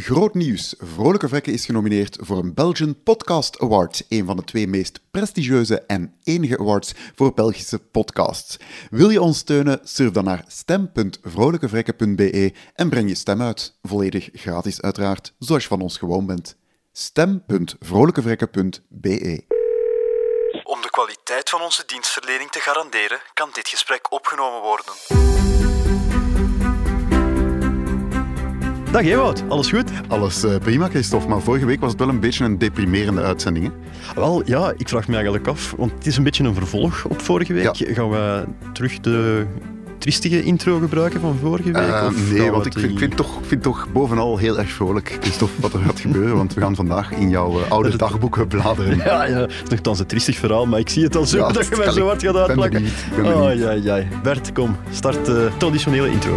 Groot nieuws. Vrolijke Vrekken is genomineerd voor een Belgian Podcast Award, een van de twee meest prestigieuze en enige awards voor Belgische podcasts. Wil je ons steunen? Surf dan naar stem.vrolijkevrekken.be en breng je stem uit. Volledig gratis uiteraard, zoals je van ons gewoon bent. stem.vrolijkevrekken.be Om de kwaliteit van onze dienstverlening te garanderen, kan dit gesprek opgenomen worden. Dag Ewout, alles goed? Alles eh, prima, Christophe, maar vorige week was het wel een beetje een deprimerende uitzending. Hè? Wel, ja, ik vraag me eigenlijk af, want het is een beetje een vervolg op vorige week. Gaan we terug de twistige intro gebruiken van vorige week? Eh, nee, want ik die- vind, vind toch, vind toch bovenal heel erg vrolijk, Christophe, wat er gaat gebeuren. Want we gaan vandaag in jouw eh, oude dagboeken bladeren. Ja, ja, het is nogthans een triestig verhaal, maar ik zie het al zo Ja, dat je mij zo hard gaat ben uitplakken. benieuwd, ben Oh, ja, ja. Bert, kom, start de traditionele intro.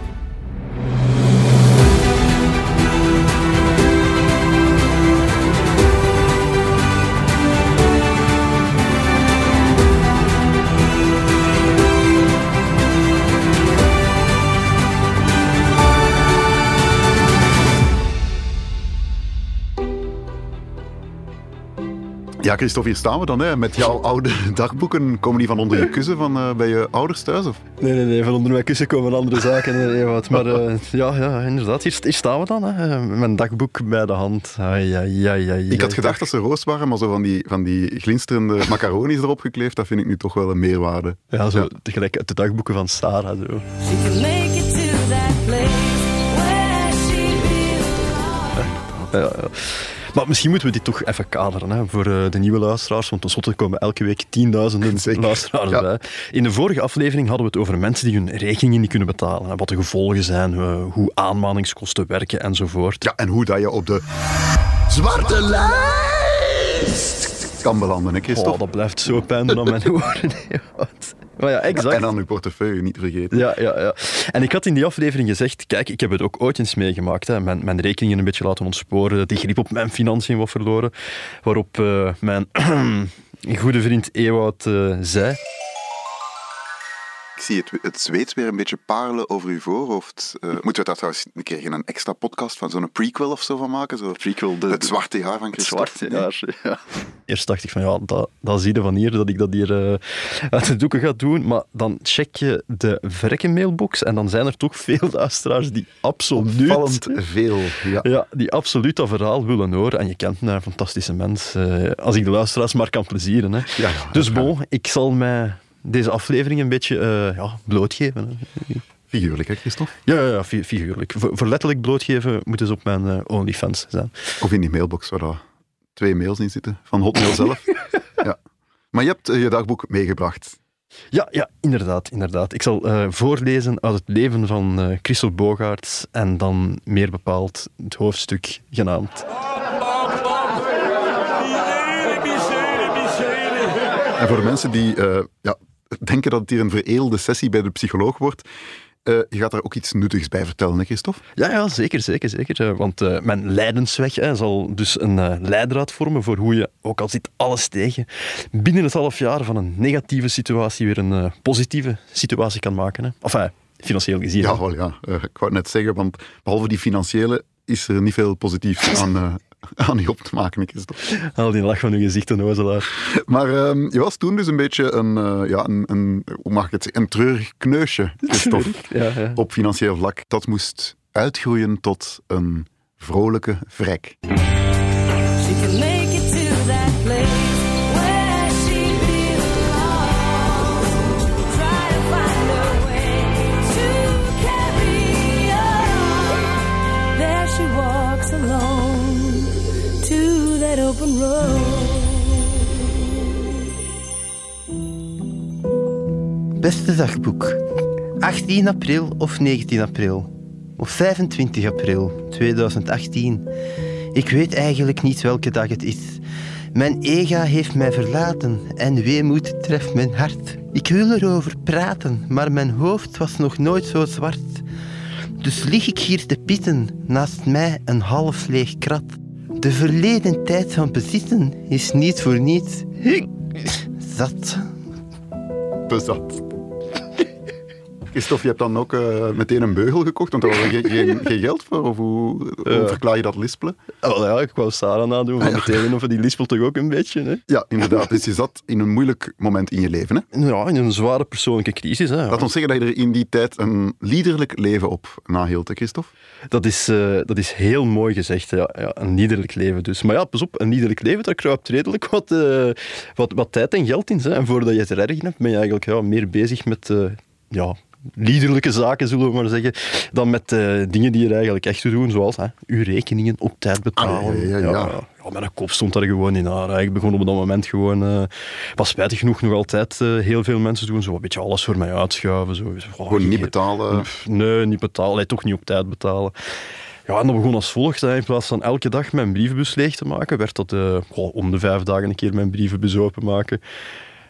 Ja, Christophe, hier staan we dan. Hè. Met jouw oude dagboeken. Komen die van onder je kussen van, eh, bij je ouders thuis? Of? Nee, nee, nee, van onder mijn kussen komen andere zaken, eh, Ewout. Maar eh, ja, ja, inderdaad, hier, hier staan we dan. Hè. Mijn dagboek bij de hand. Ai, ai, ai, ai, Ik had gedacht dat ze roos waren, maar zo van die, van die glinsterende macaroni's erop gekleefd, dat vind ik nu toch wel een meerwaarde. Ja, zo Ja. tegelijk uit de dagboeken van Sarah. Zo. She can make it to that place where she belongs. Ja, ja. Maar misschien moeten we dit toch even kaderen hè, voor eh, de nieuwe luisteraars, want tenslotte komen elke week tienduizenden Zeker. luisteraars Ja. bij. In de vorige aflevering hadden we het over mensen die hun rekeningen niet kunnen betalen. Hè, wat de gevolgen zijn, eh, hoe aanmaningskosten werken enzovoort. Ja, en hoe dat je op de zwarte lijst kan belanden, hè, Oh, Christophe? dat blijft zo pijn aan mijn oren. Maar ja, exact. En dan uw portefeuille, niet vergeten. Ja, ja, ja. En ik had in die aflevering gezegd, kijk, ik heb het ook ooit eens meegemaakt. Hè. Mijn, mijn rekeningen een beetje laten ontsporen, die grip op mijn financiën wat verloren. Waarop eh, mijn goede vriend Ewout eh, zei... Ik zie het, het zweet weer een beetje parelen over uw voorhoofd. Eh, moeten we daar trouwens een keer een extra podcast van zo'n prequel of zo van maken? Zo, Prequel, de, het zwarte jaar van Christophe. zwarte jaar, ja. Eerst dacht ik van, ja, dat, dat zie je van hier, dat ik dat hier eh, uit de doeken ga doen. Maar dan check je de verrekkenmailbox en dan zijn er toch veel luisteraars die absoluut... Opvallend veel. Ja. Ja, die absoluut dat verhaal willen horen. En je kent mij, een fantastische mens. eh, als ik de luisteraars maar kan plezieren. Hè. Ja, ja, dus bon, ik zal mij deze aflevering een beetje eh, ja, blootgeven. Figuurlijk, hè, Christophe? Ja, ja, ja, fi- figuurlijk. Voor, voor letterlijk blootgeven moeten ze op mijn eh, OnlyFans zijn. Of in die mailbox waar daar twee mails in zitten, van Hotmail zelf. ja. Maar je hebt eh, je dagboek meegebracht. Ja, ja, inderdaad, inderdaad. Ik zal eh, voorlezen uit het leven van eh Christel Bogaerts en dan meer bepaald het hoofdstuk genaamd En voor de mensen die eh, ja, denken dat het hier een vereelde sessie bij de psycholoog wordt, eh, je gaat daar ook iets nuttigs bij vertellen, hè, Christophe? Ja, ja zeker, zeker, zeker. Eh, Want eh, mijn lijdensweg hè, zal dus een eh, leidraad vormen voor hoe je, ook al zit alles tegen, binnen het half jaar van een negatieve situatie weer een positieve situatie kan maken. Hè. Enfin, financieel gezien. Ja, wel ja. Ik wou het net zeggen, want behalve die financiële is er niet veel positiefs aan, eh, aan je op te maken, Christophe. Al die lach van uw gezicht, een ozelaar. Maar ehm, je was toen dus een beetje een, eh, ja, een, een, hoe mag ik het zeggen, een treurig kneusje, Christophe, Ja, ja. op financieel vlak. Dat moest uitgroeien tot een vrolijke vrek. She can make it to that place Beste dagboek. 18 april of 19 april? Of 25 april 2018? Ik weet eigenlijk niet welke dag het is. Mijn ega heeft mij verlaten en weemoed treft mijn hart. Ik wil erover praten, maar mijn hoofd was nog nooit zo zwart. Dus lig ik hier te pitten, naast mij een half leeg krat. De verleden tijd van bezitten is niet voor niets. Zat. Bezat. Christophe, je hebt dan ook eh, meteen een beugel gekocht, want daar was er geen, geen, geen geld voor? Of hoe, hoe Ja. verklaar je dat lispelen? Ah, wel ja, ik wou Sarah nadoen van meteen, of die lispelt toch ook een beetje. Hè? Ja, inderdaad. Dus je zat in een moeilijk moment in je leven. Hè? Ja, in een zware persoonlijke crisis. Hè. Laat ons zeggen dat je er in die tijd een liederlijk leven op nahield, Christophe? Dat is, eh, dat is heel mooi gezegd. Ja. Ja, een liederlijk leven dus. Maar ja, pas op, een liederlijk leven, daar kruipt redelijk wat, eh, wat, wat tijd en geld in. Hè. En voordat je het erg hebt, ben je eigenlijk ja, meer bezig met eh, ja, liederlijke zaken, zullen we maar zeggen, dan met eh, dingen die er eigenlijk echt toe doen, zoals hè, uw rekeningen op tijd betalen. Ah, ja, ja, ja. ja, mijn kop stond daar gewoon in haar. hè. Ik begon op dat moment gewoon, eh pas spijtig genoeg nog altijd eh, heel veel mensen doen, zo een beetje alles voor mij uitschuiven. Zo. Oh, Gewoon niet betalen. Nee, niet betalen. Toch niet op tijd betalen. Ja, en dat begon als volgt. Hè. In plaats van elke dag mijn brievenbus leeg te maken, werd dat om de vijf dagen een keer mijn brievenbus openmaken.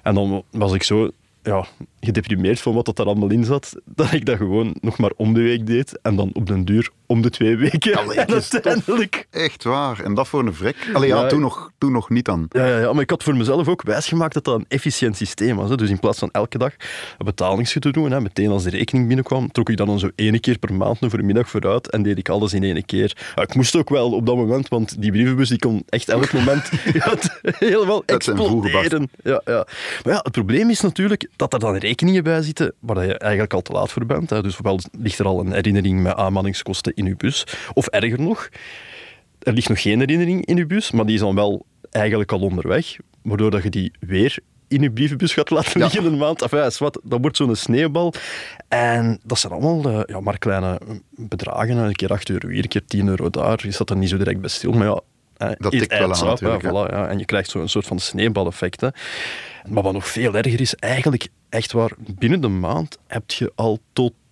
En dan was ik zo ja, gedeprimeerd van wat dat er allemaal in zat, dat ik dat gewoon nog maar om de week deed. En dan op den duur om de twee weken. Allee, en Christophe. uiteindelijk... Echt waar. En dat voor een vrek. Allee, ja, Ja. toen, nog, toen nog niet dan. Ja, ja, ja, maar ik had voor mezelf ook wijsgemaakt dat dat een efficiënt systeem was. Hè. Dus in plaats van elke dag een betalingsje te doen, hè, meteen als de rekening binnenkwam, trok ik dat dan zo ene keer per maand een voormiddag vooruit en deed ik alles in één keer. Ik moest ook wel op dat moment, want die brievenbus die kon echt elk moment helemaal voegen exploderen. Ja, ja. Maar ja, het probleem is natuurlijk dat er dan rekeningen bij zitten waar je eigenlijk al te laat voor bent. Hè. Dus ofwel ligt er al een herinnering met aanmanningskosten in je bus, of erger nog, er ligt nog geen herinnering in je bus, maar die is dan wel eigenlijk al onderweg, waardoor dat je die weer in je brievenbus gaat laten Ja. liggen een maand. Enfin, is wat, dat wordt zo'n sneeuwbal. En dat zijn allemaal eh, ja, maar kleine bedragen. Een keer 8 euro hier, een keer 10 euro daar. Je staat er niet zo direct bij stil, maar ja... eh, Dat tikt wel aan voilà, ja. En je krijgt zo'n soort van sneeuwbaleffect. hè. Maar wat nog veel erger is, eigenlijk echt waar, binnen de maand heb je al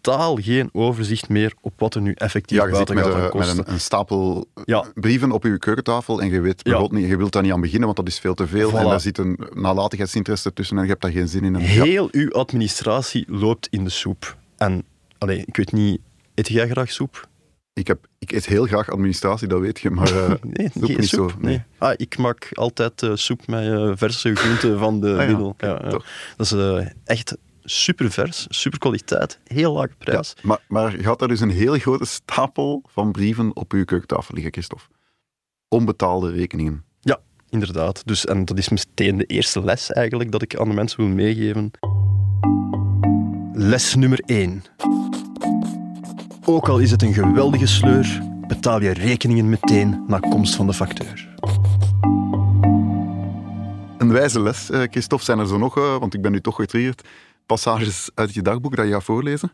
totaal geen overzicht meer op wat er nu effectief Ja, buiten met, gaat aan eh, met kosten. een, een stapel Ja. brieven op je keukentafel en je weet Ja. niet, je wilt daar niet aan beginnen, want dat is veel te veel. En daar zit een nalatigheidsinteresse tussen en je hebt daar geen zin in. En, ja. Heel uw administratie loopt in de soep. En, allee, ik weet niet, eet jij graag soep? ik, heb, ik eet heel graag administratie, dat weet je, maar eh, Nee, soep niet soep. zo. Nee. Ah, ik maak altijd eh, soep met eh, verse groenten van de Ah ja, Lidl. Ja. Dat is echt super vers, super kwaliteit, heel lage Ja, prijs. maar, maar je had daar dus een hele grote stapel van brieven op je keukentafel liggen, Christophe. Onbetaalde rekeningen. Ja, inderdaad. Dus, en dat is meteen de eerste les eigenlijk dat ik aan de mensen wil meegeven. Les nummer 1. Ook al is het een geweldige sleur, betaal je rekeningen meteen na komst van de facteur. Een wijze les, eh, Christophe. Zijn er zo nog, eh, want ik ben nu toch getriggerd, passages uit je dagboek dat je gaat voorlezen?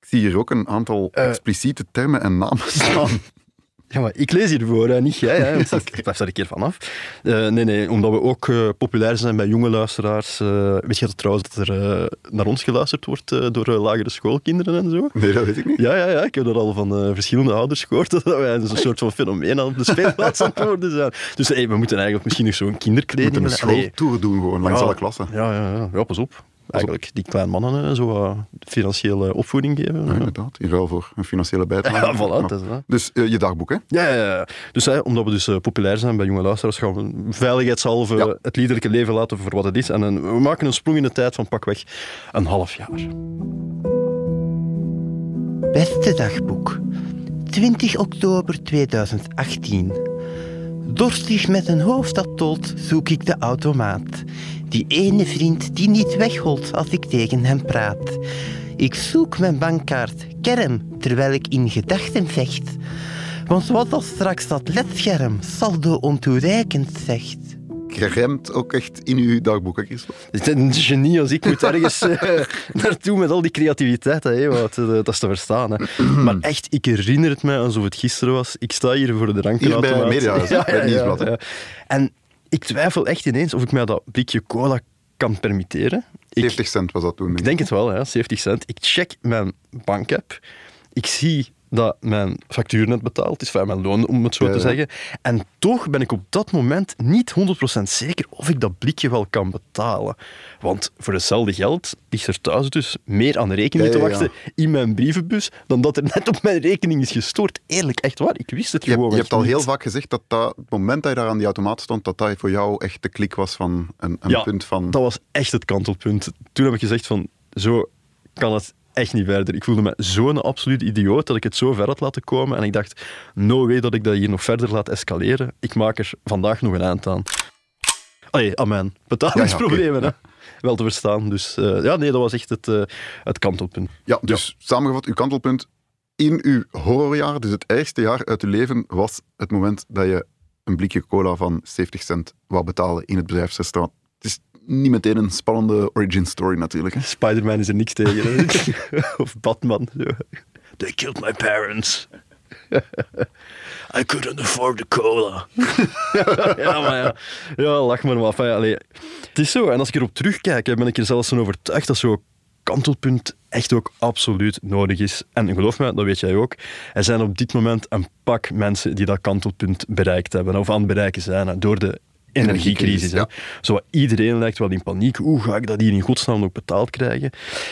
Ik zie hier ook een aantal Eh. expliciete termen en namen staan. Ja, maar ik lees hiervoor, hè, niet jij. Hè, want ik blijf daar een keer vanaf. Eh nee, nee, omdat we ook eh, populair zijn bij jonge luisteraars. eh, weet je dat trouwens dat er naar ons geluisterd wordt door lagere schoolkinderen en zo? Nee, dat weet ik niet. Ja, ja, ja, ik heb dat al van verschillende ouders gehoord, dat wij een soort van fenomeen aan op de speelplaats aan het worden zijn. Dus hey, we moeten eigenlijk misschien nog zo'n We kinderkleding... moeten een schooltour doen, gewoon, langs Ja. alle klassen. Ja, ja, ja, ja, pas op. Eigenlijk, die kleine mannen zo financiële opvoeding geven. Ja, Ja, inderdaad, in ruil voor een financiële bijdrage. Ja, voilà, dat is dat. Dus eh, je dagboek, hè? Ja, ja, ja. Dus hè, omdat we dus eh, populair zijn bij jonge luisteraars, gaan we veiligheidshalve Ja. het liederlijke leven laten voor wat het is. En een- we maken een sprong in de tijd van pakweg een half jaar. Beste dagboek. 20 oktober 2018. Dorstig met een hoofd dat tolt, zoek ik de automaat. Die ene vriend die niet wegholt als ik tegen hem praat. Ik zoek mijn bankkaart, kerm, terwijl ik in gedachten vecht. Want wat als straks dat ledscherm saldo ontoereikend zegt? Je remt ook echt in je dagboek, hè, Christophe? Het is een genie als ik moet ergens eh, naartoe met al die creativiteit. Hè, wat, eh, dat is te verstaan. Hè. Maar echt, ik herinner het mij alsof het gisteren was. Ik sta hier voor de drankautomaat. Hier bij Mediahuis, het Nieuwsblad, hè. En ik twijfel echt ineens of ik mij dat blikje cola kan permitteren. Ik, 70 cent was dat toen. ik denk het wel, ja, 70 cent. Ik check mijn bankapp. Ik zie dat mijn factuur net betaald is, van mijn loon om het zo Ja, te zeggen. En toch ben ik op dat moment niet 100% zeker of ik dat blikje wel kan betalen. Want voor hetzelfde geld ligt er thuis dus meer aan de rekening Ja, te wachten in mijn brievenbus dan dat er net op mijn rekening is gestort. Eerlijk, echt waar. Ik wist het gewoon hebt- je hebt al niet. heel vaak gezegd dat, dat het moment dat je daar aan die automaat stond, dat dat voor jou echt de klik was van een, een Ja, punt van... Dat was echt het kantelpunt. Toen heb ik gezegd van, zo kan het echt niet verder. Ik voelde me zo'n absoluut idioot dat ik het zo ver had laten komen. En ik dacht, no way dat ik dat hier nog verder laat escaleren. Ik maak er vandaag nog een eind aan. Allee, amen. Betalingsproblemen, Ja, ja, hè. Wel te verstaan. Dus eh, ja, nee, dat was echt het, eh, het kantelpunt. Ja, dus samengevat, uw kantelpunt in uw horrorjaar, dus het ergste jaar uit uw leven, was het moment dat je een blikje cola van 70 cent wou betalen in het bedrijfsrestaurant. Het is niet meteen een spannende origin story natuurlijk. Spider-Man is er niks tegen. of Batman. Zo. They killed my parents. I couldn't afford the cola. ja, maar ja. Ja, lach maar maar. Enfin, ja, allee. Het is zo. En als ik erop terugkijk, ben ik er zelfs van overtuigd dat zo'n kantelpunt echt ook absoluut nodig is. En geloof me, dat weet jij ook. Er zijn op dit moment een pak mensen die dat kantelpunt bereikt hebben. Of aan het bereiken zijn door de energiecrisis. Ja. Zo, iedereen lijkt wel in paniek. Hoe ga ik dat hier in godsnaam ook betaald krijgen?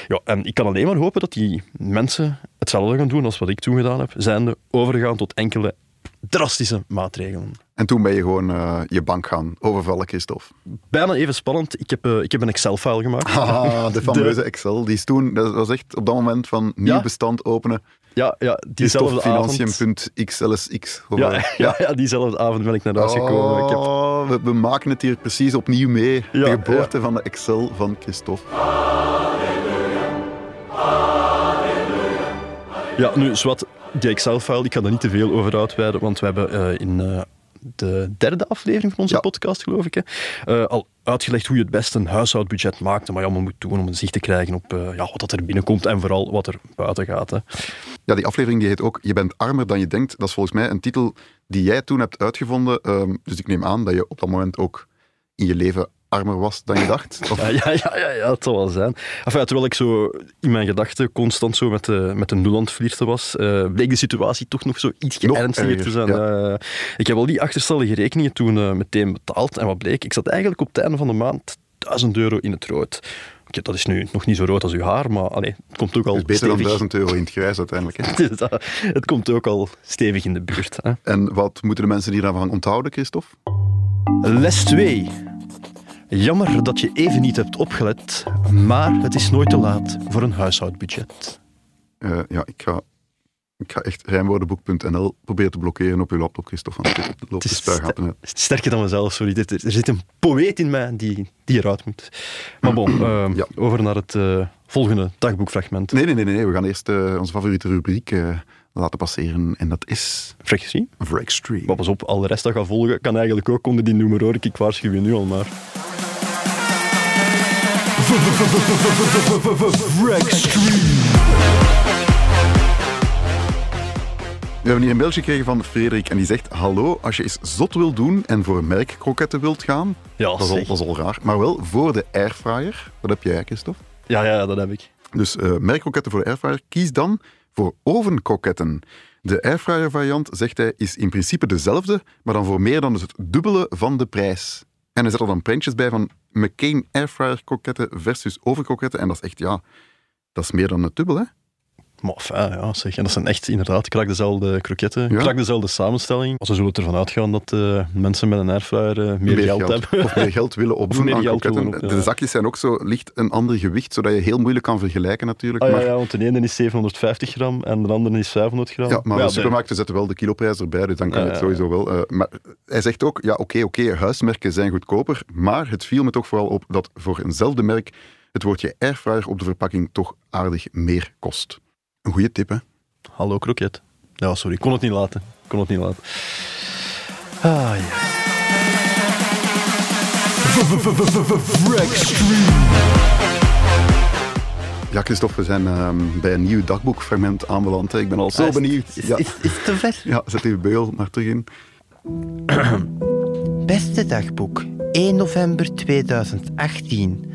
Ja, en ik kan alleen maar hopen dat die mensen hetzelfde gaan doen als wat ik toen gedaan heb. Zijnde overgaan tot enkele drastische maatregelen. En toen ben je gewoon eh, je bank gaan overvallen, Christophe. Bijna even spannend. Ik heb, eh, ik heb een Excel-file gemaakt. Haha, de fameuze Excel. Die is toen, dat was echt op dat moment van nieuw Ja. bestand openen. Ja, ja diezelfde avond. Christophefinanciën.xlsx. Ja, ja, ja, diezelfde avond ben ik naar huis gekomen. Ik heb, Oh, we, we maken het hier precies opnieuw mee. Ja, de geboorte van de Excel van Christophe. ja, nu, zwart, die Excel-file, ik ga daar niet te veel over uitweiden, want we hebben eh, in eh, de derde aflevering van onze Ja. podcast, geloof ik, hè, eh, al uitgelegd hoe je het beste een huishoudbudget maakt en wat je allemaal moet doen om een zicht te krijgen op eh, ja, wat er binnenkomt en vooral wat er buiten gaat. Hè. Ja, die aflevering die heet ook Je bent armer dan je denkt. Dat is volgens mij een titel die jij toen hebt uitgevonden. Ehm, dus ik neem aan dat je op dat moment ook in je leven armer was dan je dacht. Of, Ja, ja, ja, ja, ja, het zal wel zijn. Enfin, terwijl ik zo in mijn gedachten constant zo met de, met de nul aan het flirten was, eh, bleek de situatie toch nog zo iets ernstiger te zijn. Eh, ik heb al die achterstallige rekeningen toen eh, meteen betaald. En wat bleek? Ik zat eigenlijk op het einde van de maand 1000 euro in het rood. Oké, dat is nu nog niet zo rood als uw haar, maar allee, het komt ook al is beter dan stevig. 1000 euro in het grijs uiteindelijk. Hè. Het dat- het komt ook al stevig in de buurt. Hè. En wat moeten de mensen hier daarvan onthouden, Christophe? Les 2. Jammer dat je even niet hebt opgelet, maar het is nooit te laat voor een huishoudbudget. Eh, ja, ik ga, ik ga echt rijmwoordenboek.nl proberen te blokkeren op uw laptop, Christophe. De Het is. Sterker dan mezelf, sorry. Dit- Er zit een poëet in mij die, die eruit moet. Maar bon, eh, Ja. over naar het eh, volgende dagboekfragment. Nee, nee, nee, nee. We gaan eerst eh, onze favoriete rubriek laten passeren. En dat is Fractie. Extreme. Maar pas op, al de rest dat gaat volgen, kan eigenlijk ook onder die noemer hoor. Ik waarschuw je nu al maar. We hebben hier een mailtje gekregen van Frederik en die zegt: Hallo, als je eens zot wil doen en voor merkkroketten wilt gaan, Ja, dat, is al, zeg. dat is al raar, maar wel voor de airfryer. Wat heb jij, Christophe? Ja, ja, dat heb ik. Dus merkkroketten voor de airfryer. Kies dan voor ovenkroketten. De airfryer variant, zegt hij, is in principe dezelfde, maar dan voor meer dan dus het dubbele van de prijs. En er dan prentjes bij van McCain airfryer kroketten versus ovenkroketten. En dat is echt, ja, dat is meer dan het dubbel, hè? Maar ja, zeg. En dat zijn echt inderdaad krak dezelfde kroketten, Ja. krak dezelfde samenstelling. Maar ze zullen ervan uitgaan dat eh, mensen met een airfryer eh, meer, geld, hebben. Of meer geld willen opdoen meer aan geld kroketten. willen op, ja. De zakjes zijn ook zo licht een ander gewicht, zodat je heel moeilijk kan vergelijken natuurlijk. Ah, ja, maar ja, want de ene is 750 gram en de andere is 500 gram. Ja, maar ja, de supermarkten zetten wel de kiloprijs erbij, dus dan kan Ja, het sowieso wel. eh, maar hij zegt ook, ja oké, oké, huismerken zijn goedkoper, maar het viel me toch vooral op dat voor eenzelfde merk het woordje airfryer op de verpakking toch aardig meer kost. Een goede tip, hè? Hallo kroket. Ja, sorry, ik kon het niet laten. Ik kon het niet laten. Ah, ja. Ja, Christophe, we zijn ehm, bij een nieuw dagboekfragment aanbeland. hè. Ik ben al zo Ah, benieuwd. Is, Ja, is, te ver? ja, zet uw beul maar terug in. Beste dagboek, 1 november 2018.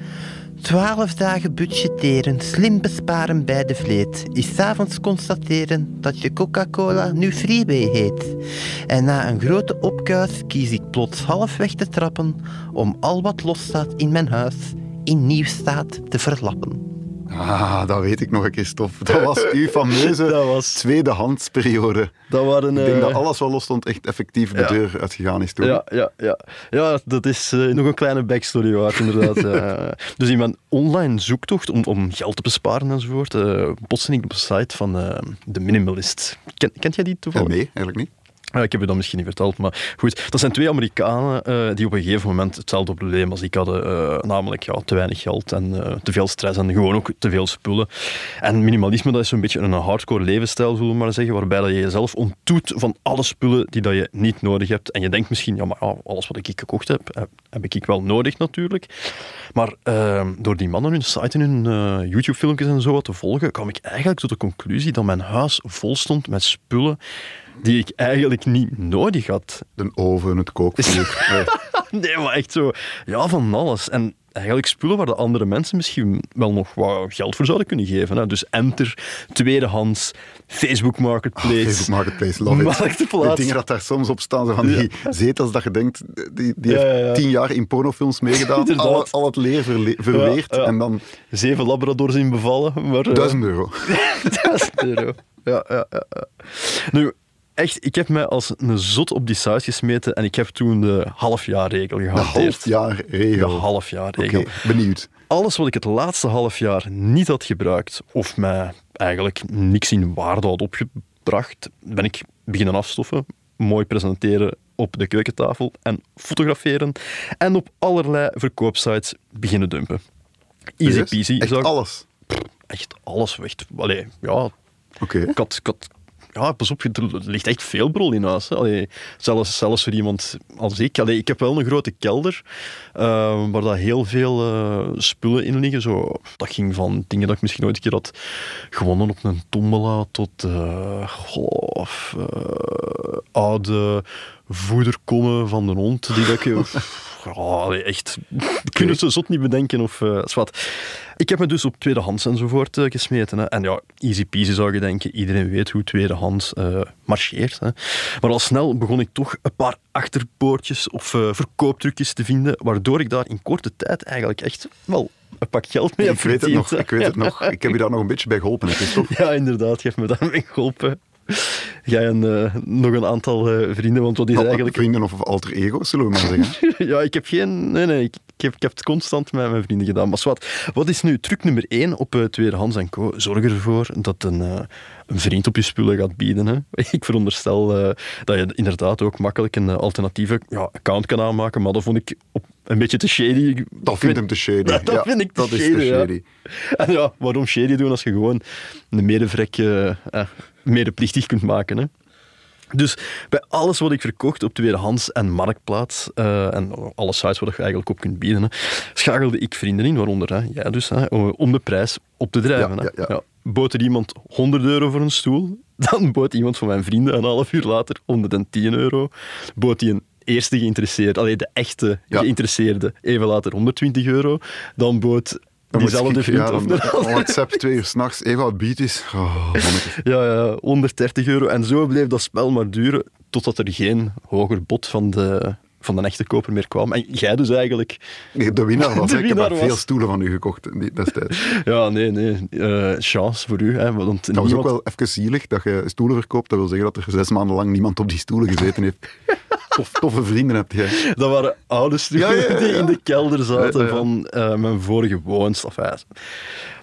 Twaalf dagen budgetteren, slim besparen bij de vleet, is 's avonds constateren dat je Coca-Cola nu Freeway heet. En na een grote opkuis kies ik plots halfweg te trappen om al wat losstaat in mijn huis in nieuw staat te verlappen. Ah, dat weet ik nog een keer, Stof. Dat was uw fameuze Dat was- tweedehandsperiode. Dat waren... Ik denk eh, dat alles wat los stond echt effectief de ja. deur uitgegaan is toen. Ja, ja, ja. ja, dat is eh, nog een kleine backstory waard, inderdaad. Eh, dus in mijn online zoektocht om, om geld te besparen enzovoort, eh botste ik op de site van eh The Minimalist. Ken, kent jij die Eh, toevallig? nee, eigenlijk niet. Ik heb je dat misschien niet verteld, maar goed. Dat zijn twee Amerikanen eh, die op een gegeven moment hetzelfde probleem als ik hadden. eh, namelijk ja, te weinig geld en eh, te veel stress en gewoon ook te veel spullen. En minimalisme dat is zo'n beetje een hardcore levensstijl, zullen we maar zeggen, waarbij dat je jezelf ontdoet van alle spullen die dat je niet nodig hebt. En je denkt misschien, ja, maar alles wat ik gekocht heb, heb, ik wel nodig natuurlijk. Maar eh, door die mannen hun site en hun YouTube-filmpjes en zo wat te volgen, kwam ik eigenlijk tot de conclusie dat mijn huis vol stond met spullen die ik eigenlijk niet nodig had. De oven, het kookvuur. Nee, maar echt zo, ja, van alles. En eigenlijk spullen waar de andere mensen misschien wel nog wat geld voor zouden kunnen geven. Hè. Dus Enter, tweedehands, Facebook Marketplace. Ah, Facebook Marketplace, love. Marktplaats. De dingen dat daar soms op staan, zo van die zetels dat je denkt, die, die Ja, heeft ja, tien jaar in pornofilms meegedaan, al, al het leer verle- verweerd en dan Zeven labradors in bevallen. Maar, eh, duizend euro. 1000 euro. Ja, ja, ja. Nu, echt, ik heb mij als een zot op die site gesmeten en ik heb toen de halfjaarregel gehanteerd. De regel. Oké, halfjaarregel. benieuwd. alles wat ik het laatste half jaar niet had gebruikt, of mij eigenlijk niks in waarde had opgebracht, ben ik beginnen afstoffen, mooi presenteren op de keukentafel en fotograferen en op allerlei verkoopsites beginnen dumpen. Easy peasy. Echt alles. Echt alles. Echt, allee, ja, Oké. ik had, ik had- ja, pas op, er ligt echt veel brol in huis. Allee, zelfs, zelfs voor iemand als ik. Allee, ik heb wel een grote kelder eh, waar dat heel veel eh, spullen in liggen. Zo, dat ging van dingen dat ik misschien ooit een keer had gewonnen op een tombola tot eh, goh, eh, oude voederkommen van de hond. Die dat ik... Allee, echt. Het zo zot niet bedenken of uh, zwart. Ik heb me dus op tweedehands enzovoort uh, gesmeten. Hè. En ja, easy peasy zou je denken. Iedereen weet hoe tweedehands uh, marcheert. Hè. Maar al snel begon ik toch een paar achterpoortjes of uh, verkooptrucjes te vinden, waardoor ik daar in korte tijd eigenlijk echt wel een pak geld mee ik heb weet het nog, Ik weet het nog. Ik heb je daar nog een beetje bij geholpen. Ja, inderdaad. Je hebt me daarmee geholpen. Jij en uh, nog een aantal uh, vrienden, want wat is eigenlijk... Vrienden of alter ego's, zullen we maar zeggen. ja, ik heb geen... Nee, nee, ik, ik, heb, ik heb het constant met mijn vrienden gedaan. Maar wat, wat is nu truc nummer één op uh, tweedehands en co? Zorg ervoor dat een, uh, een vriend op je spullen gaat bieden. Hè? Ik veronderstel uh, dat je inderdaad ook makkelijk een alternatieve ja, account kan aanmaken, maar dat vond ik op een beetje te shady. Dat vindt hem te shady. Dat, dat ja, vind ik te dat shady, is te shady. Ja. En ja, waarom shady doen als je gewoon een medevrek medeplichtig kunt maken, hè? Dus bij alles wat ik verkocht op tweedehands en marktplaats uh, en alle sites waar je eigenlijk op kunt bieden, hè, schakelde ik vrienden in, waaronder hè, jij dus, hè, om de prijs op te drijven. Ja, hè. ja, ja. bood er iemand 100 euro voor een stoel, dan bood iemand van mijn vrienden een half uur later 110 euro, bood hij een eerste geïnteresseerde, alleen de echte geïnteresseerde, even later 120 euro, dan bood Dan diezelfde ik- vriend ja, dan, andere- WhatsApp twee uur s'nachts, even wat beat is. Oh. Ja, ja, 130 euro. En zo bleef dat spel maar duren totdat er geen hoger bod van de, van de echte koper meer kwam. En jij dus eigenlijk... De winnaar was, De hè. ik heb winnaar was- veel stoelen van u gekocht destijds. Ja, nee, nee. eh, chance voor u. Hè, want Dat was ook wel even zielig dat je stoelen verkoopt. Dat wil zeggen dat er zes maanden lang niemand op die stoelen gezeten heeft. Tof, toffe vrienden hebt jij. Dat waren oude stoelen Ja, ja, ja, die in de kelder zaten van eh, mijn vorige woonst. Enfin,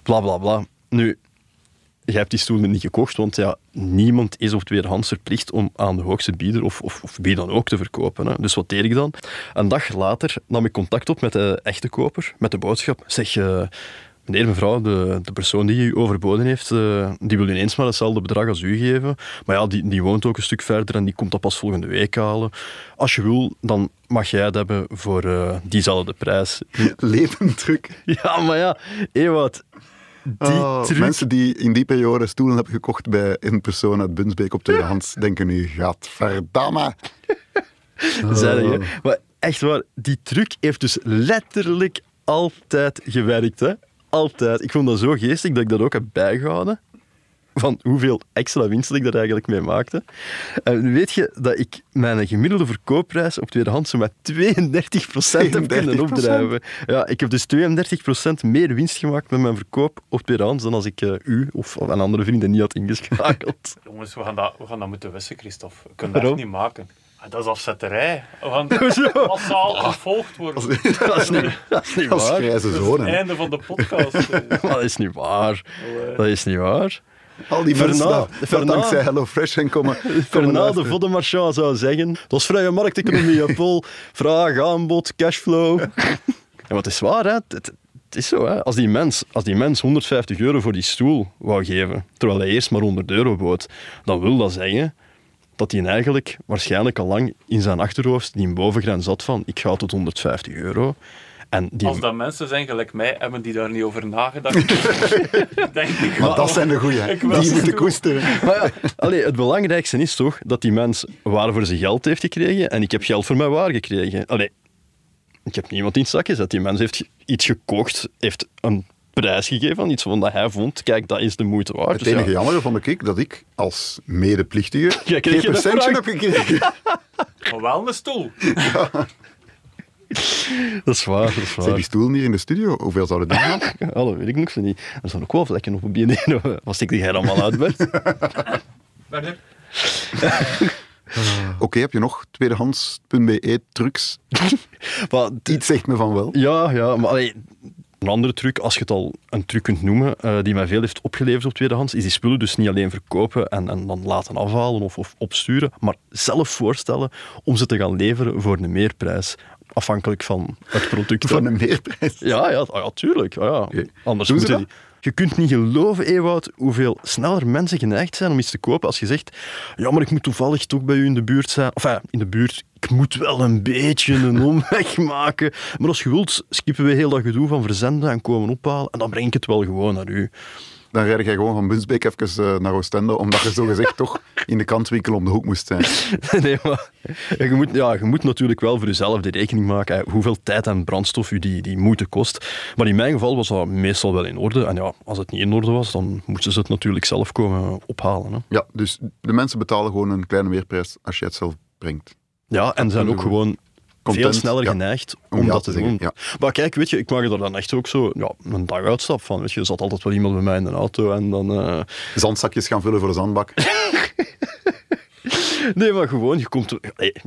bla, bla, bla. Nu, jij hebt die stoelen niet gekocht, want ja, niemand is op tweedehands verplicht om aan de hoogste bieder of, of, of wie dan ook te verkopen. Hè. Dus wat deed ik dan? Een dag later nam ik contact op met de echte koper, met de boodschap. Zeg, eh, meneer, mevrouw, de, de persoon die u overboden heeft, eh, die wil ineens maar hetzelfde bedrag als u geven. Maar ja, die, die woont ook een stuk verder en die komt dat pas volgende week halen. Als je wil, dan mag jij het hebben voor eh, diezelfde prijs. Levendruk. Ja, maar ja, Ewout, die Oh, truc... Mensen die in die periode stoelen hebben gekocht bij een persoon uit Bunsbeek op tweedehands, denken nu, gadverdamme. Zei je. Maar echt waar, die truc heeft dus letterlijk altijd gewerkt, hè. Altijd. Ik vond dat zo geestig dat ik dat ook heb bijgehouden. Van hoeveel extra winst ik daar eigenlijk mee maakte. En weet je dat ik mijn gemiddelde verkoopprijs op tweedehands zo met 32% heb kunnen 32%? opdrijven. Ja, ik heb dus 32% meer winst gemaakt met mijn verkoop op tweedehands dan als ik eh, u of een andere vrienden niet had ingeschakeld. Jongens, we gaan dat, we gaan dat moeten wissen, Christophe. We kunnen dat niet maken. Ah, Dat is afzetterij. We gaan Hoezo? massaal gevolgd worden. Dat is niet, dat is niet waar. grijze Het zonen. einde van de podcast. eh. Dat is niet waar. Dat is niet waar. Al die Verna- mensen dat, dat Verna- dankzij HelloFresh zijn komen. komen Fernand de. Voddemarchand zou zeggen, dat is vrije markteconomie, Paul. Vraag, aanbod, cashflow. Maar het is waar, hè. Het, het- het is zo, hè. Als die, mens, als die mens 150 euro voor die stoel wou geven, terwijl hij eerst maar 100 euro bood, dan wil dat zeggen dat hij eigenlijk waarschijnlijk al lang in zijn achterhoofd die bovengrens zat van ik ga tot 150 euro. En die, Als dat mensen zijn gelijk mij, hebben die daar niet over nagedacht. Denk ik Maar wel. dat zijn de goeie. Ik Die moeten koesteren. Maar ja, allee, het belangrijkste is toch dat die mens waarvoor ze geld heeft gekregen en ik heb geld voor mijn waar gekregen. Allee, ik heb niemand in het zak gezet. Die mens heeft iets gekocht, heeft een prijs gegeven aan iets van dat hij vond. Kijk, dat is de moeite waard. Het Dus enige ja, jammer vond ik dat ik als medeplichtige Ja, geen je dat percentje heb gekregen. Maar wel een stoel. dat is waar, dat is Zijn die stoelen hier in de studio? Hoeveel zouden die gaan? Ja, dat weet ik nog zo niet. Er staan ook wel vlekken op een BNN. Wat stik jij allemaal uit, Bert? Verder. Oké, heb je nog tweedehands.be trucs? Maar Iets zegt me van wel. Ja, ja, maar allee, een andere truc, als je het al een truc kunt noemen, eh, die mij veel heeft opgeleverd op tweedehands, is die spullen dus niet alleen verkopen en, en dan laten afhalen of, of opsturen, maar zelf voorstellen om ze te gaan leveren voor een meerprijs. Afhankelijk van het product. Voor een meerprijs. Ja, ja, ah, ja tuurlijk. Ja, ja. Anders Doen ze moeten die... Je kunt niet geloven, Ewout, hoeveel sneller mensen geneigd zijn om iets te kopen als je zegt ja, maar ik moet toevallig toch bij u in de buurt zijn. Enfin, in de buurt, ik moet wel een beetje een omweg maken. Maar als je wilt, skippen we heel dat gedoe van verzenden en komen ophalen en dan breng ik het wel gewoon naar u. Dan rijd jij gewoon van Bunsbeek even eh, naar Oostende, omdat je zogezegd toch in de kantwinkel om de hoek moest zijn. nee, maar je, moet, ja, je moet natuurlijk wel voor jezelf de rekening maken hoeveel tijd en brandstof u die, die moeite kost. Maar in mijn geval was dat meestal wel in orde. En ja, als het niet in orde was, dan moesten ze het natuurlijk zelf komen ophalen. Hè. Ja, dus de mensen betalen gewoon een kleine meerprijs als je het zelf brengt. Ja, en zijn ook gewoon veel sneller ja. geneigd Om dat te te zeggen, doen. ja. Maar kijk, weet je, ik maak er dan echt ook zo ja, een dag uitstap van. Weet je, er zat altijd wel iemand bij mij in de auto en dan... eh, Zandzakjes gaan vullen voor de zandbak. Nee, maar gewoon, je komt,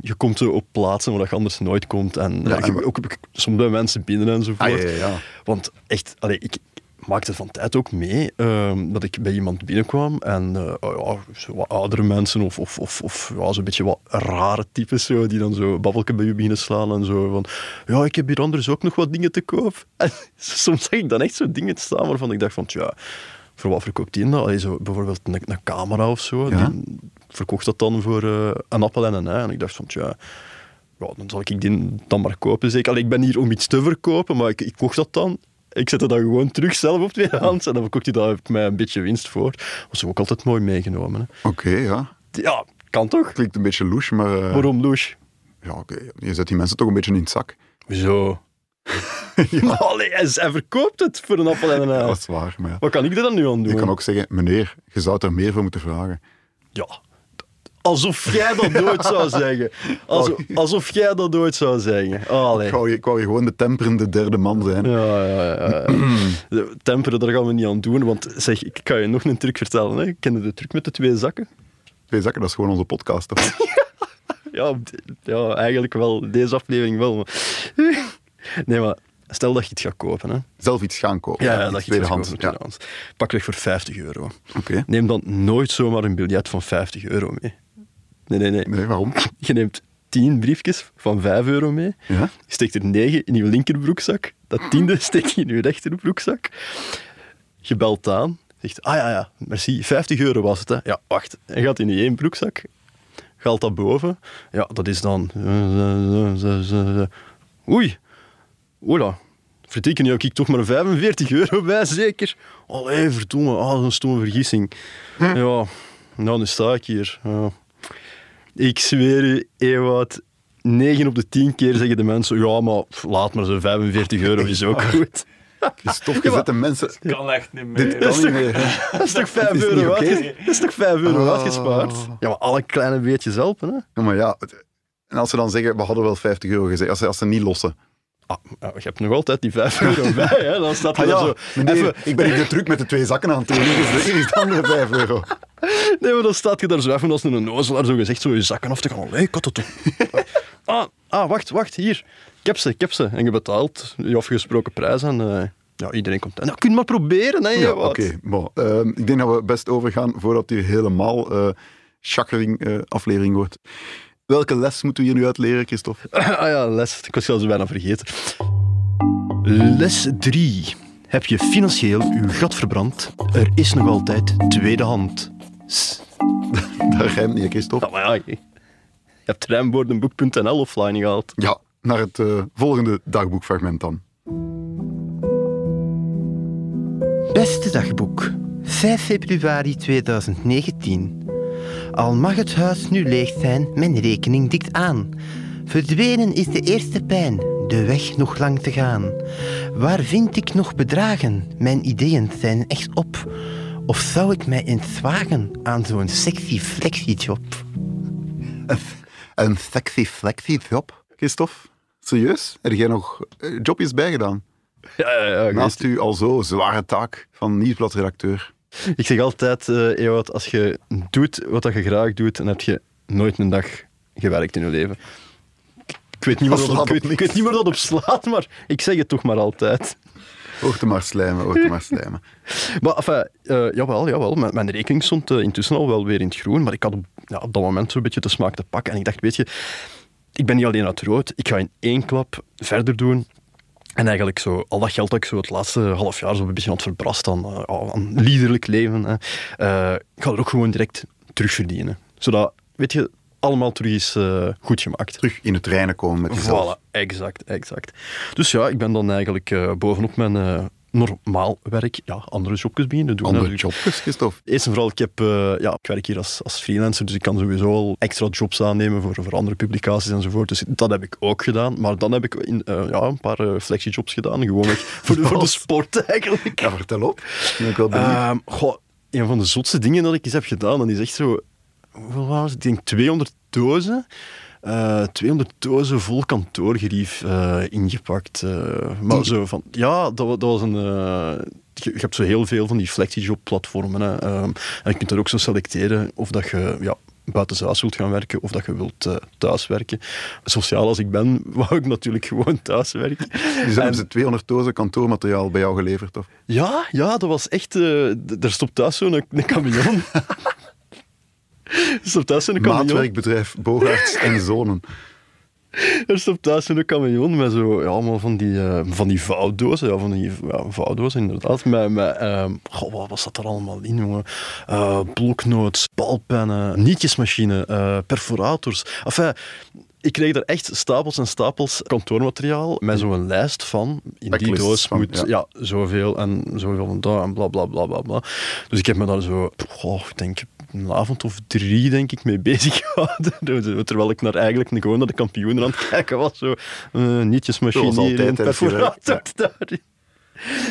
je komt op plaatsen waar je anders nooit komt. En, Ja, eh, en je- ook soms bij mensen binnen enzovoort. Ah, ja, ja, ja. Want echt, allee, ik maakte van tijd ook mee ehm, dat ik bij iemand binnenkwam en eh, oh ja, zo wat oudere mensen of, of, of, of ja, zo'n beetje wat rare types zo, die dan zo babbelken bij je beginnen slaan en zo van ja, ik heb hier anders ook nog wat dingen te koop. En soms zag ik dan echt zo dingen staan waarvan ik dacht van tja, voor wat verkoopt die dat? Allee, zo, bijvoorbeeld een, een camera of zo. Ja. Die verkocht dat dan voor eh, een appel en een ei. En ik dacht van tja, ja, dan zal ik die dan maar kopen. Zeker. Allee, ik ben hier om iets te verkopen, maar ik, ik kocht dat dan. Ik zette dat gewoon terug zelf op tweedehands en dan verkocht hij daar mij een beetje winst voor. Was ook altijd mooi meegenomen. Oké, ja. Ja, kan toch? Klinkt een beetje louche, maar... eh, Waarom, Loes? Ja, oké. Je zet die mensen toch een beetje in het zak. Zo. Allee, hij, verkoopt het voor een appel en een ei. Dat is waar, maar ja. Wat kan ik er dan nu aan doen? Je kan ook zeggen, meneer, je zou er meer voor moeten vragen. Ja. Alsof jij dat nooit zou zeggen. Alsof, alsof jij dat nooit zou zeggen. Allee. Ik wou, je, ik wou je gewoon de temperende derde man zijn. Ja, ja, ja. Temperen, daar gaan we niet aan doen. Want zeg, ik kan je nog een truc vertellen. Hè. Ken je de truc met de twee zakken? Twee zakken, dat is gewoon onze podcast. Ja, ja eigenlijk wel. Deze aflevering wel. maar- Nee, maar stel dat je iets gaat kopen. Hè. Zelf iets gaan kopen. Ja, ja, dat je iets gaat tweedehands. kopen. Ja. tweedehands. Pakweg voor 50 euro. Oké. Neem dan nooit zomaar een biljet van 50 euro mee. Nee, nee, nee. Nee, waarom? Je neemt 10 briefjes van 5 euro mee. Ja? Je steekt er 9 in je linkerbroekzak. Dat tiende steek je in je rechterbroekzak. Je belt aan. Zegt, ah ja, ja, merci. 50 euro was het, hè. Ja, wacht. Hij gaat in je één broekzak. Gaalt dat boven. Ja, dat is dan... Oei. Oela. Verdikken nu heb ik toch maar 45 euro bij, zeker? Allee, verdomme. Ah, dat is een stomme vergissing. Ja, nou, nu sta ik hier. Ja. Ik zweer u, Ewout, 9 op de 10 keer zeggen de mensen, ja, maar pff, laat maar, zo 45 euro is ook goed. Christophe, de mensen... Kan echt niet meer. Dit kan niet meer. Dat is toch 5 is euro uit- Dat is toch 5 euro Oh. uitgespaard? Ja, maar alle kleine beetjes helpen, hè? Ja, maar ja, en als ze dan zeggen, we hadden wel 50 euro gezegd, als ze, als ze niet lossen. Ah, je hebt nog altijd die 5 euro bij, hè? Dan staat er Ah ja, zo... meneer, even- ik ben de truc met de twee zakken aan het doen. Hier is de, hier is de andere 5 euro. Nee, maar dan staat je daar zo even als een onnozelaar zo gezegd zo je zakken af te gaan. Nee, ik had het toch. ah, ah, wacht, wacht, hier. Ik heb ze, ik heb ze. En je betaalt je afgesproken prijs en eh, ja, iedereen komt. Nou, kun je maar proberen, hè. Ja, oké. bon, ehm, ik denk dat we best overgaan voordat hier helemaal eh chakkering eh, aflevering wordt. Welke les moeten we hier nu uitleren, Christophe? ah ja, les. Ik was zelfs bijna vergeten. Les 3. Heb je financieel uw gat verbrand? Er is nog altijd tweedehand. S- Dat rijmt niet, Christophe. Ja, maar ja, je hebt rijmwoordenboek.nl offline gehaald. Ja, naar het eh, volgende dagboekfragment dan. Beste dagboek, 5 februari 2019. Al mag het huis nu leeg zijn, mijn rekening dikt aan. Verdwenen is de eerste pijn, de weg nog lang te gaan. Waar vind ik nog bedragen? Mijn ideeën zijn echt op. Of zou ik mij eens wagen aan zo'n sexy flexiejob? Een, een sexy flexie job, Christophe? Serieus? Heb jij nog eh, jobjes bijgedaan? Ja, ja, ja. Naast u al zo zware taak van nieuwsbladredacteur. Ik zeg altijd, Ewout, als je doet wat dat je graag doet, dan heb je nooit een dag gewerkt in je leven. Ik weet niet meer, Dat ik op weet, ik weet niet meer wat op slaat, maar ik zeg het toch maar altijd. Hoogte maar slijmen, hoogte maar slijmen. Maar enfin, jawel, jawel. Mijn, mijn rekening stond eh, intussen al wel weer in het groen, maar ik had op, ja, op dat moment zo'n beetje de smaak te pakken. En ik dacht, weet je, ik ben niet alleen uit rood, ik ga in één klap verder doen. En eigenlijk zo, al dat geld dat ik zo het laatste half jaar zo een beetje het verbrast aan, eh, aan liederlijk leven, hè, eh, ik ga er ook gewoon direct terugverdienen. Zodat, weet je, allemaal terug is eh, goed gemaakt. Terug in het reinen komen met jezelf. Voilà, exact, exact. Dus ja, ik ben dan eigenlijk bovenop mijn normaal werk, ja, andere jobjes beginnen doen. Andere jobjes, Christophe. Eerst en vooral, ik, heb, eh, ja, ik werk hier als, als freelancer, dus ik kan sowieso al extra jobs aannemen voor, voor andere publicaties enzovoort. Dus dat heb ik ook gedaan. Maar dan heb ik in, eh, ja, een paar uh, flexijobs gedaan, gewoon voor, de, voor de sport eigenlijk. Ja, vertel op. Ben ik wel benieuwd. Ehm, goh, een van de zotste dingen dat ik eens heb gedaan, dat is echt zo... Hoeveel was het? Ik denk 200 dozen. Eh, 200 dozen vol kantoorgerief eh, ingepakt. eh, maar zo van... Ja, dat, dat was een... je, je hebt zo heel veel van die flexiejob-platformen. hè, ehm, en je kunt er ook zo selecteren of dat je... Ja, buitenshuis wilt gaan werken of dat je wilt thuiswerken. Sociaal als ik ben, wou ik natuurlijk gewoon thuiswerken. Dus hebben ze 200 dozen kantoormateriaal bij jou geleverd, of? Ja, ja, dat was echt... er stopt thuis zo'n een camion. er stopt thuis zo'n camion. Maatwerkbedrijf Bogaerts en Zonen. Er stopt thuis zo'n camion met zo, ja, allemaal van die, eh, van die vouwdozen. Ja, van die ja, vouwdozen, inderdaad. Met, met goh, wat was dat er allemaal in, jongen? Eh bloknotes, balpennen, nietjesmachine, eh, perforators. Enfin, ik kreeg er echt stapels en stapels kantoormateriaal met zo'n lijst van, in die doos van, moet ja. ja. zoveel en zoveel van daar en bla bla bla bla bla. Dus ik heb me daar zo, goh, ik denk een avond of drie denk ik mee bezig gehouden. Terwijl ik naar eigenlijk gewoon naar de kampioenen aan het kijken was. Zo, uh, nietjesmachine perforator daar.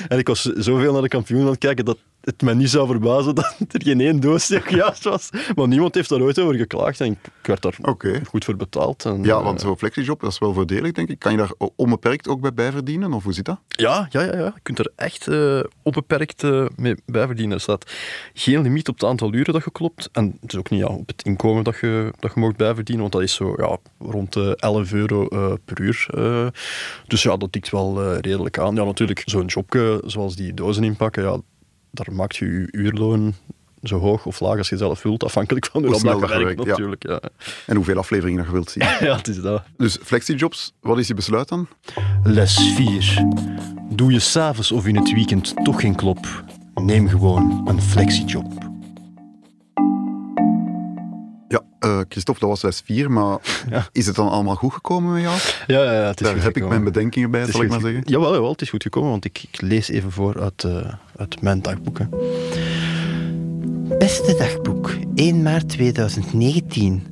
En ik was zoveel naar de kampioenen aan het kijken dat het mij niet zou verbazen dat er geen één doos nog juist was. Maar niemand heeft daar ooit over geklaagd en ik werd daar goed voor betaald. En, Ja, eh, want zo'n flexiejob, dat is wel voordelig, denk ik. Kan je daar onbeperkt ook bij bijverdienen, of hoe zit dat? Ja, ja, ja, ja. je kunt er echt eh, onbeperkt eh, mee bijverdienen. Er staat geen limiet op het aantal uren dat je klopt. En het is ook niet ja, op het inkomen dat je, dat je mag bijverdienen, want dat is zo ja, rond de 11 euro per uur. dus ja, dat tikt wel redelijk aan. Ja, natuurlijk, zo'n jobje zoals die dozen inpakken, ja, daar maakt je je uurloon zo hoog of laag als je zelf wilt, afhankelijk van hoe snel je werkt, ja. natuurlijk. Ja. En hoeveel afleveringen je wilt zien. ja, het is dat. Dus flexiejobs, wat is je besluit dan? Les 4. Doe je s'avonds of in het weekend toch geen klop? Neem gewoon een flexiejob. Eh, Christophe, dat was les 4, maar Ja. is het dan allemaal goed gekomen met jou? Ja, ja, ja het is Daar goed heb ik mijn bedenkingen bij, zal ik maar ge- zeggen. Jawel, jawel, het is goed gekomen, want ik, ik lees even voor uit, eh, uit mijn dagboeken. Beste dagboek, 1 maart 2019.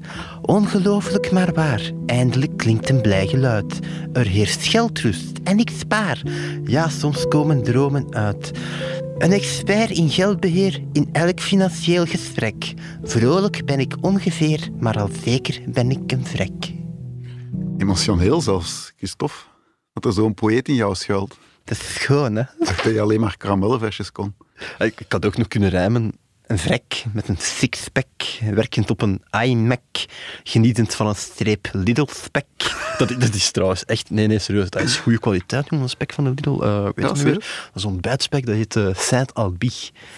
Ongelooflijk maar waar, eindelijk klinkt een blij geluid. Er heerst geldrust en ik spaar. Ja, soms komen dromen uit. Een expert in geldbeheer in elk financieel gesprek. Vrolijk ben ik ongeveer, maar al zeker ben ik een vrek. Emotioneel zelfs, Christophe. Dat er zo'n poëet in jou schuilt. Dat is schoon, hè? Dacht dat je alleen maar karamellenversjes kon. Ik, ik had ook nog kunnen rijmen. Een vrek met een sixpack, werkend op een iMac, genietend van een streep Lidl-spek. Dat, dat is trouwens echt... Nee, nee, serieus. Dat is goede kwaliteit, jongen, een spek van de Lidl. Eh weet Ja, je meer? Dat is zo'n bijtspek, dat heet eh, Saint-Albi.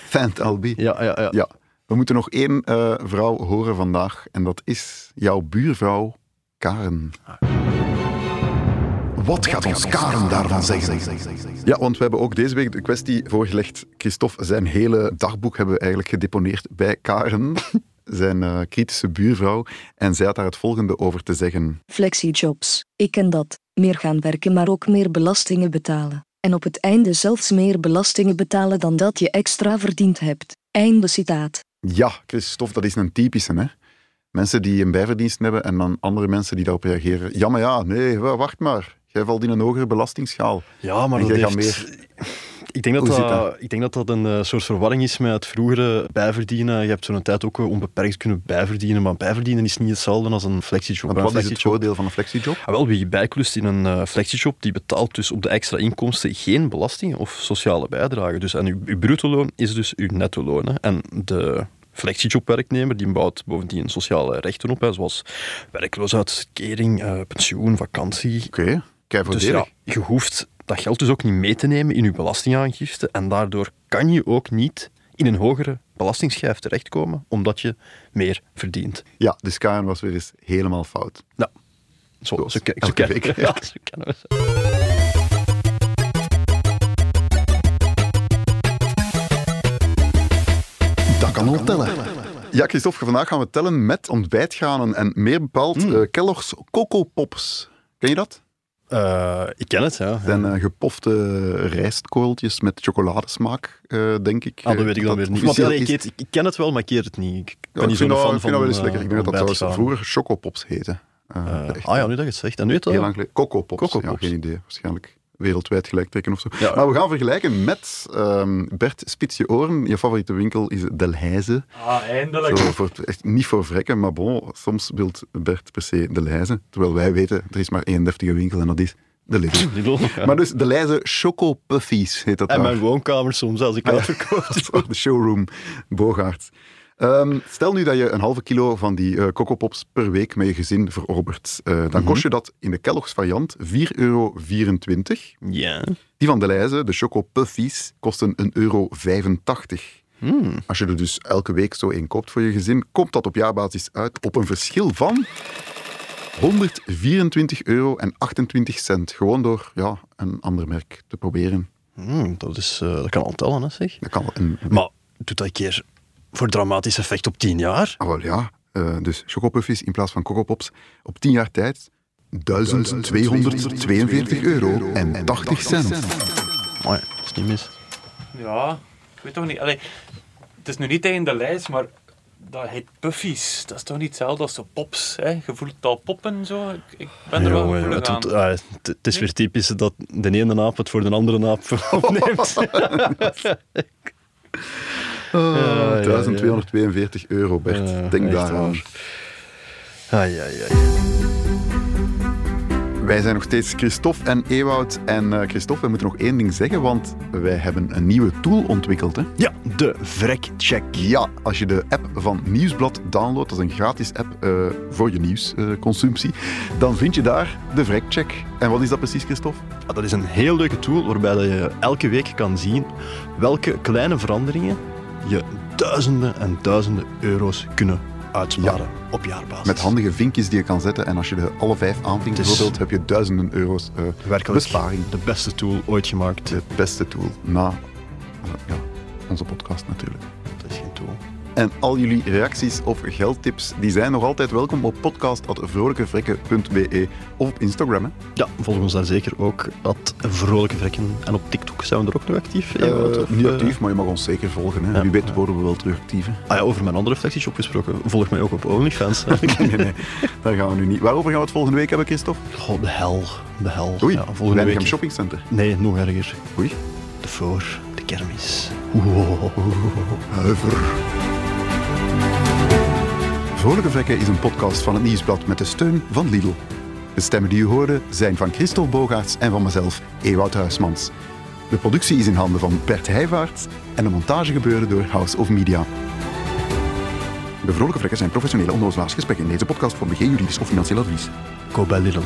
Fant Albi. Ja, ja, ja. Ja. We moeten nog één eh, vrouw horen vandaag. En dat is jouw buurvrouw Karen. Wat gaat ons Karen daarvan zeggen? Ja, want we hebben ook deze week de kwestie voorgelegd. Christophe, zijn hele dagboek hebben we eigenlijk gedeponeerd bij Karen, zijn eh, kritische buurvrouw. En zij had daar het volgende over te zeggen. Flexijobs, ik ken dat. Meer gaan werken, maar ook meer belastingen betalen. En op het einde zelfs meer belastingen betalen dan dat je extra verdiend hebt. Einde citaat. Ja, Christophe, dat is een typische, hè? Mensen die een bijverdienst hebben en dan andere mensen die daarop reageren. Ja, maar ja, nee, wa- wacht maar. Jij valt in een hogere belastingsschaal. Ja, maar En dat heeft... Ik denk, dat dat, dat? ik denk dat dat een eh, soort verwarring is met het vroegere bijverdienen. Je hebt zo'n tijd ook eh, onbeperkt kunnen bijverdienen, maar bijverdienen is niet hetzelfde als een flexijob. Want wat is het voordeel van een flexiejob? Ah, wel, wie bijklust in een eh, flexijob, die betaalt dus op de extra inkomsten geen belastingen of sociale bijdrage. Dus, en uw, uw bruto-loon is dus uw netto-loon. hè. En de flexijob-werknemer die bouwt bovendien sociale rechten op, hè, zoals werkloosheidskering, pensioen, vakantie. Oké, kei Dus ja, je hoeft dat geld dus ook niet mee te nemen in je belastingaangifte en daardoor kan je ook niet in een hogere belastingsschijf terechtkomen, omdat je meer verdient. Ja, dus Karen was weer eens helemaal fout. Nou, zo, Zoals zo, zo, ken- week. ja, zo kennen we ze. Dat kan al tellen. Ja, Christophe, vandaag gaan we tellen met ontbijtgranen en meer bepaald Mm. eh, Kellogg's Coco Pops. Ken je dat? Eh, ik ken het, ja. Dat zijn eh, gepofte rijstkorreltjes met chocoladesmaak, eh, denk ik. Ah, dat weet ik dan weer niet. Officieel ja, ik, eet- ik ken het wel, maar ik eet het niet. Ik Ja, ben ik niet vind zo'n fan ik van vind wel eens lekker. Ik denk dat dat trouwens vroeger Chocopops heette. Ah ja, nu dat je het zegt. En nu het Heel lang geleden. Coco Pops. Coco Ja, Pops. geen idee. Waarschijnlijk wereldwijd gelijk trekken of zo. Ja. Maar we gaan vergelijken met ehm, Bert Spits je oren. Je favoriete winkel is Delhaize. Ah, eindelijk. Zo, voor, echt niet voor vrekken, maar bon, soms wil Bert per se Delhaize. Terwijl wij weten, er is maar één deftige winkel en dat is de Lidl. Lidl, ja. Maar dus Delhaize Choco Puffies heet dat En daar. mijn woonkamer soms, als ik Ah, ja. uitverkoop. De showroom Bogaert. Ehm, stel nu dat je een halve kilo van die eh Coco Pops per week met je gezin verorbert. Eh, dan Mhm. kost je dat in de Kellogg's variant 4,24 euro. Ja. Die van Delhaize, de Choco Puffies, kosten 1,85 euro. Hmm. Als je er dus elke week zo één koopt voor je gezin, komt dat op jaarbasis uit op een verschil van 124 euro en 28 cent. Gewoon door ja, een ander merk te proberen. Hmm, dat, is, eh, dat kan al tellen, hè, zeg. Dat kan een, Maar doe dat een keer voor dramatisch effect op 10 jaar. Ah, wel ja. Eh, dus chocopuffies in plaats van Coco Pops op 10 jaar tijd 1242 euro en 80 cent. Maar dat is niet mis. Ja, ik weet toch niet. Allee, het is nu niet tegen de lijst, maar dat heet puffies. Dat is toch niet hetzelfde als de pops? Hè? Je voelt al poppen zo. Ik, ik ben er wel gevoelig het, aan. het- ah, het- het is weer typisch dat de ene aap het voor de andere aap opneemt. Ah, ja, ja. 1242 euro, Bert. Ja, Denk daaraan. waar. Ai, ai, ai. Wij zijn nog steeds Christophe en Ewout. En eh, Christophe, we moeten nog één ding zeggen, want wij hebben een nieuwe tool ontwikkeld. Hè? Ja, de vrekcheck. Ja, als je de app van Nieuwsblad downloadt, dat is een gratis app eh, voor je nieuwsconsumptie, dan vind je daar de vrekcheck. En wat is dat precies, Christophe? Ah, dat is een heel leuke tool waarbij dat je elke week kan zien welke kleine veranderingen je duizenden en duizenden euro's kunnen uitsparen op jaarbasis. Met handige vinkjes die je kan zetten. En als je de alle vijf aanvinkt, is- bijvoorbeeld, heb je duizenden euro's eh, Werkelijk besparing. de beste tool ooit gemaakt. De beste tool na ja, onze podcast natuurlijk. Dat is geen tool. En al jullie reacties of geldtips die zijn nog altijd welkom op podcast.vrolijkevrekken.be of op Instagram. Hè? Ja, volg ons daar zeker ook. At Vrolijke Vrekken. En op TikTok zijn we er ook nog actief. Eh, Ewout, of, niet eh, actief, maar je mag ons zeker volgen. Hè. Ja. Wie weet worden we wel terug actief. hè. Ah ja, over mijn andere reflectieshop gesproken. Volg mij ook op OnlyFans. hè. nee, nee, daar gaan we nu niet. Waarover gaan we het volgende week hebben, Christophe? Goh, de hel. De hel. Oei, ja, volgende week. Shoppingcenter. Nee, nog erger. Oei, De voor, de kermis. Wow. huiver. Vrolijke Vrekken is een podcast van het Nieuwsblad met de steun van Lidl. De stemmen die u hoorde zijn van Christophe Bogaerts en van mezelf, Ewout Huismans. De productie is in handen van Bert Heijvaarts en de montage gebeurde door House of Media. De Vrolijke Vrekken zijn professionele onnozelaars gesprekken in deze podcast vormen geen juridisch of financieel advies. Koop bij Lidl.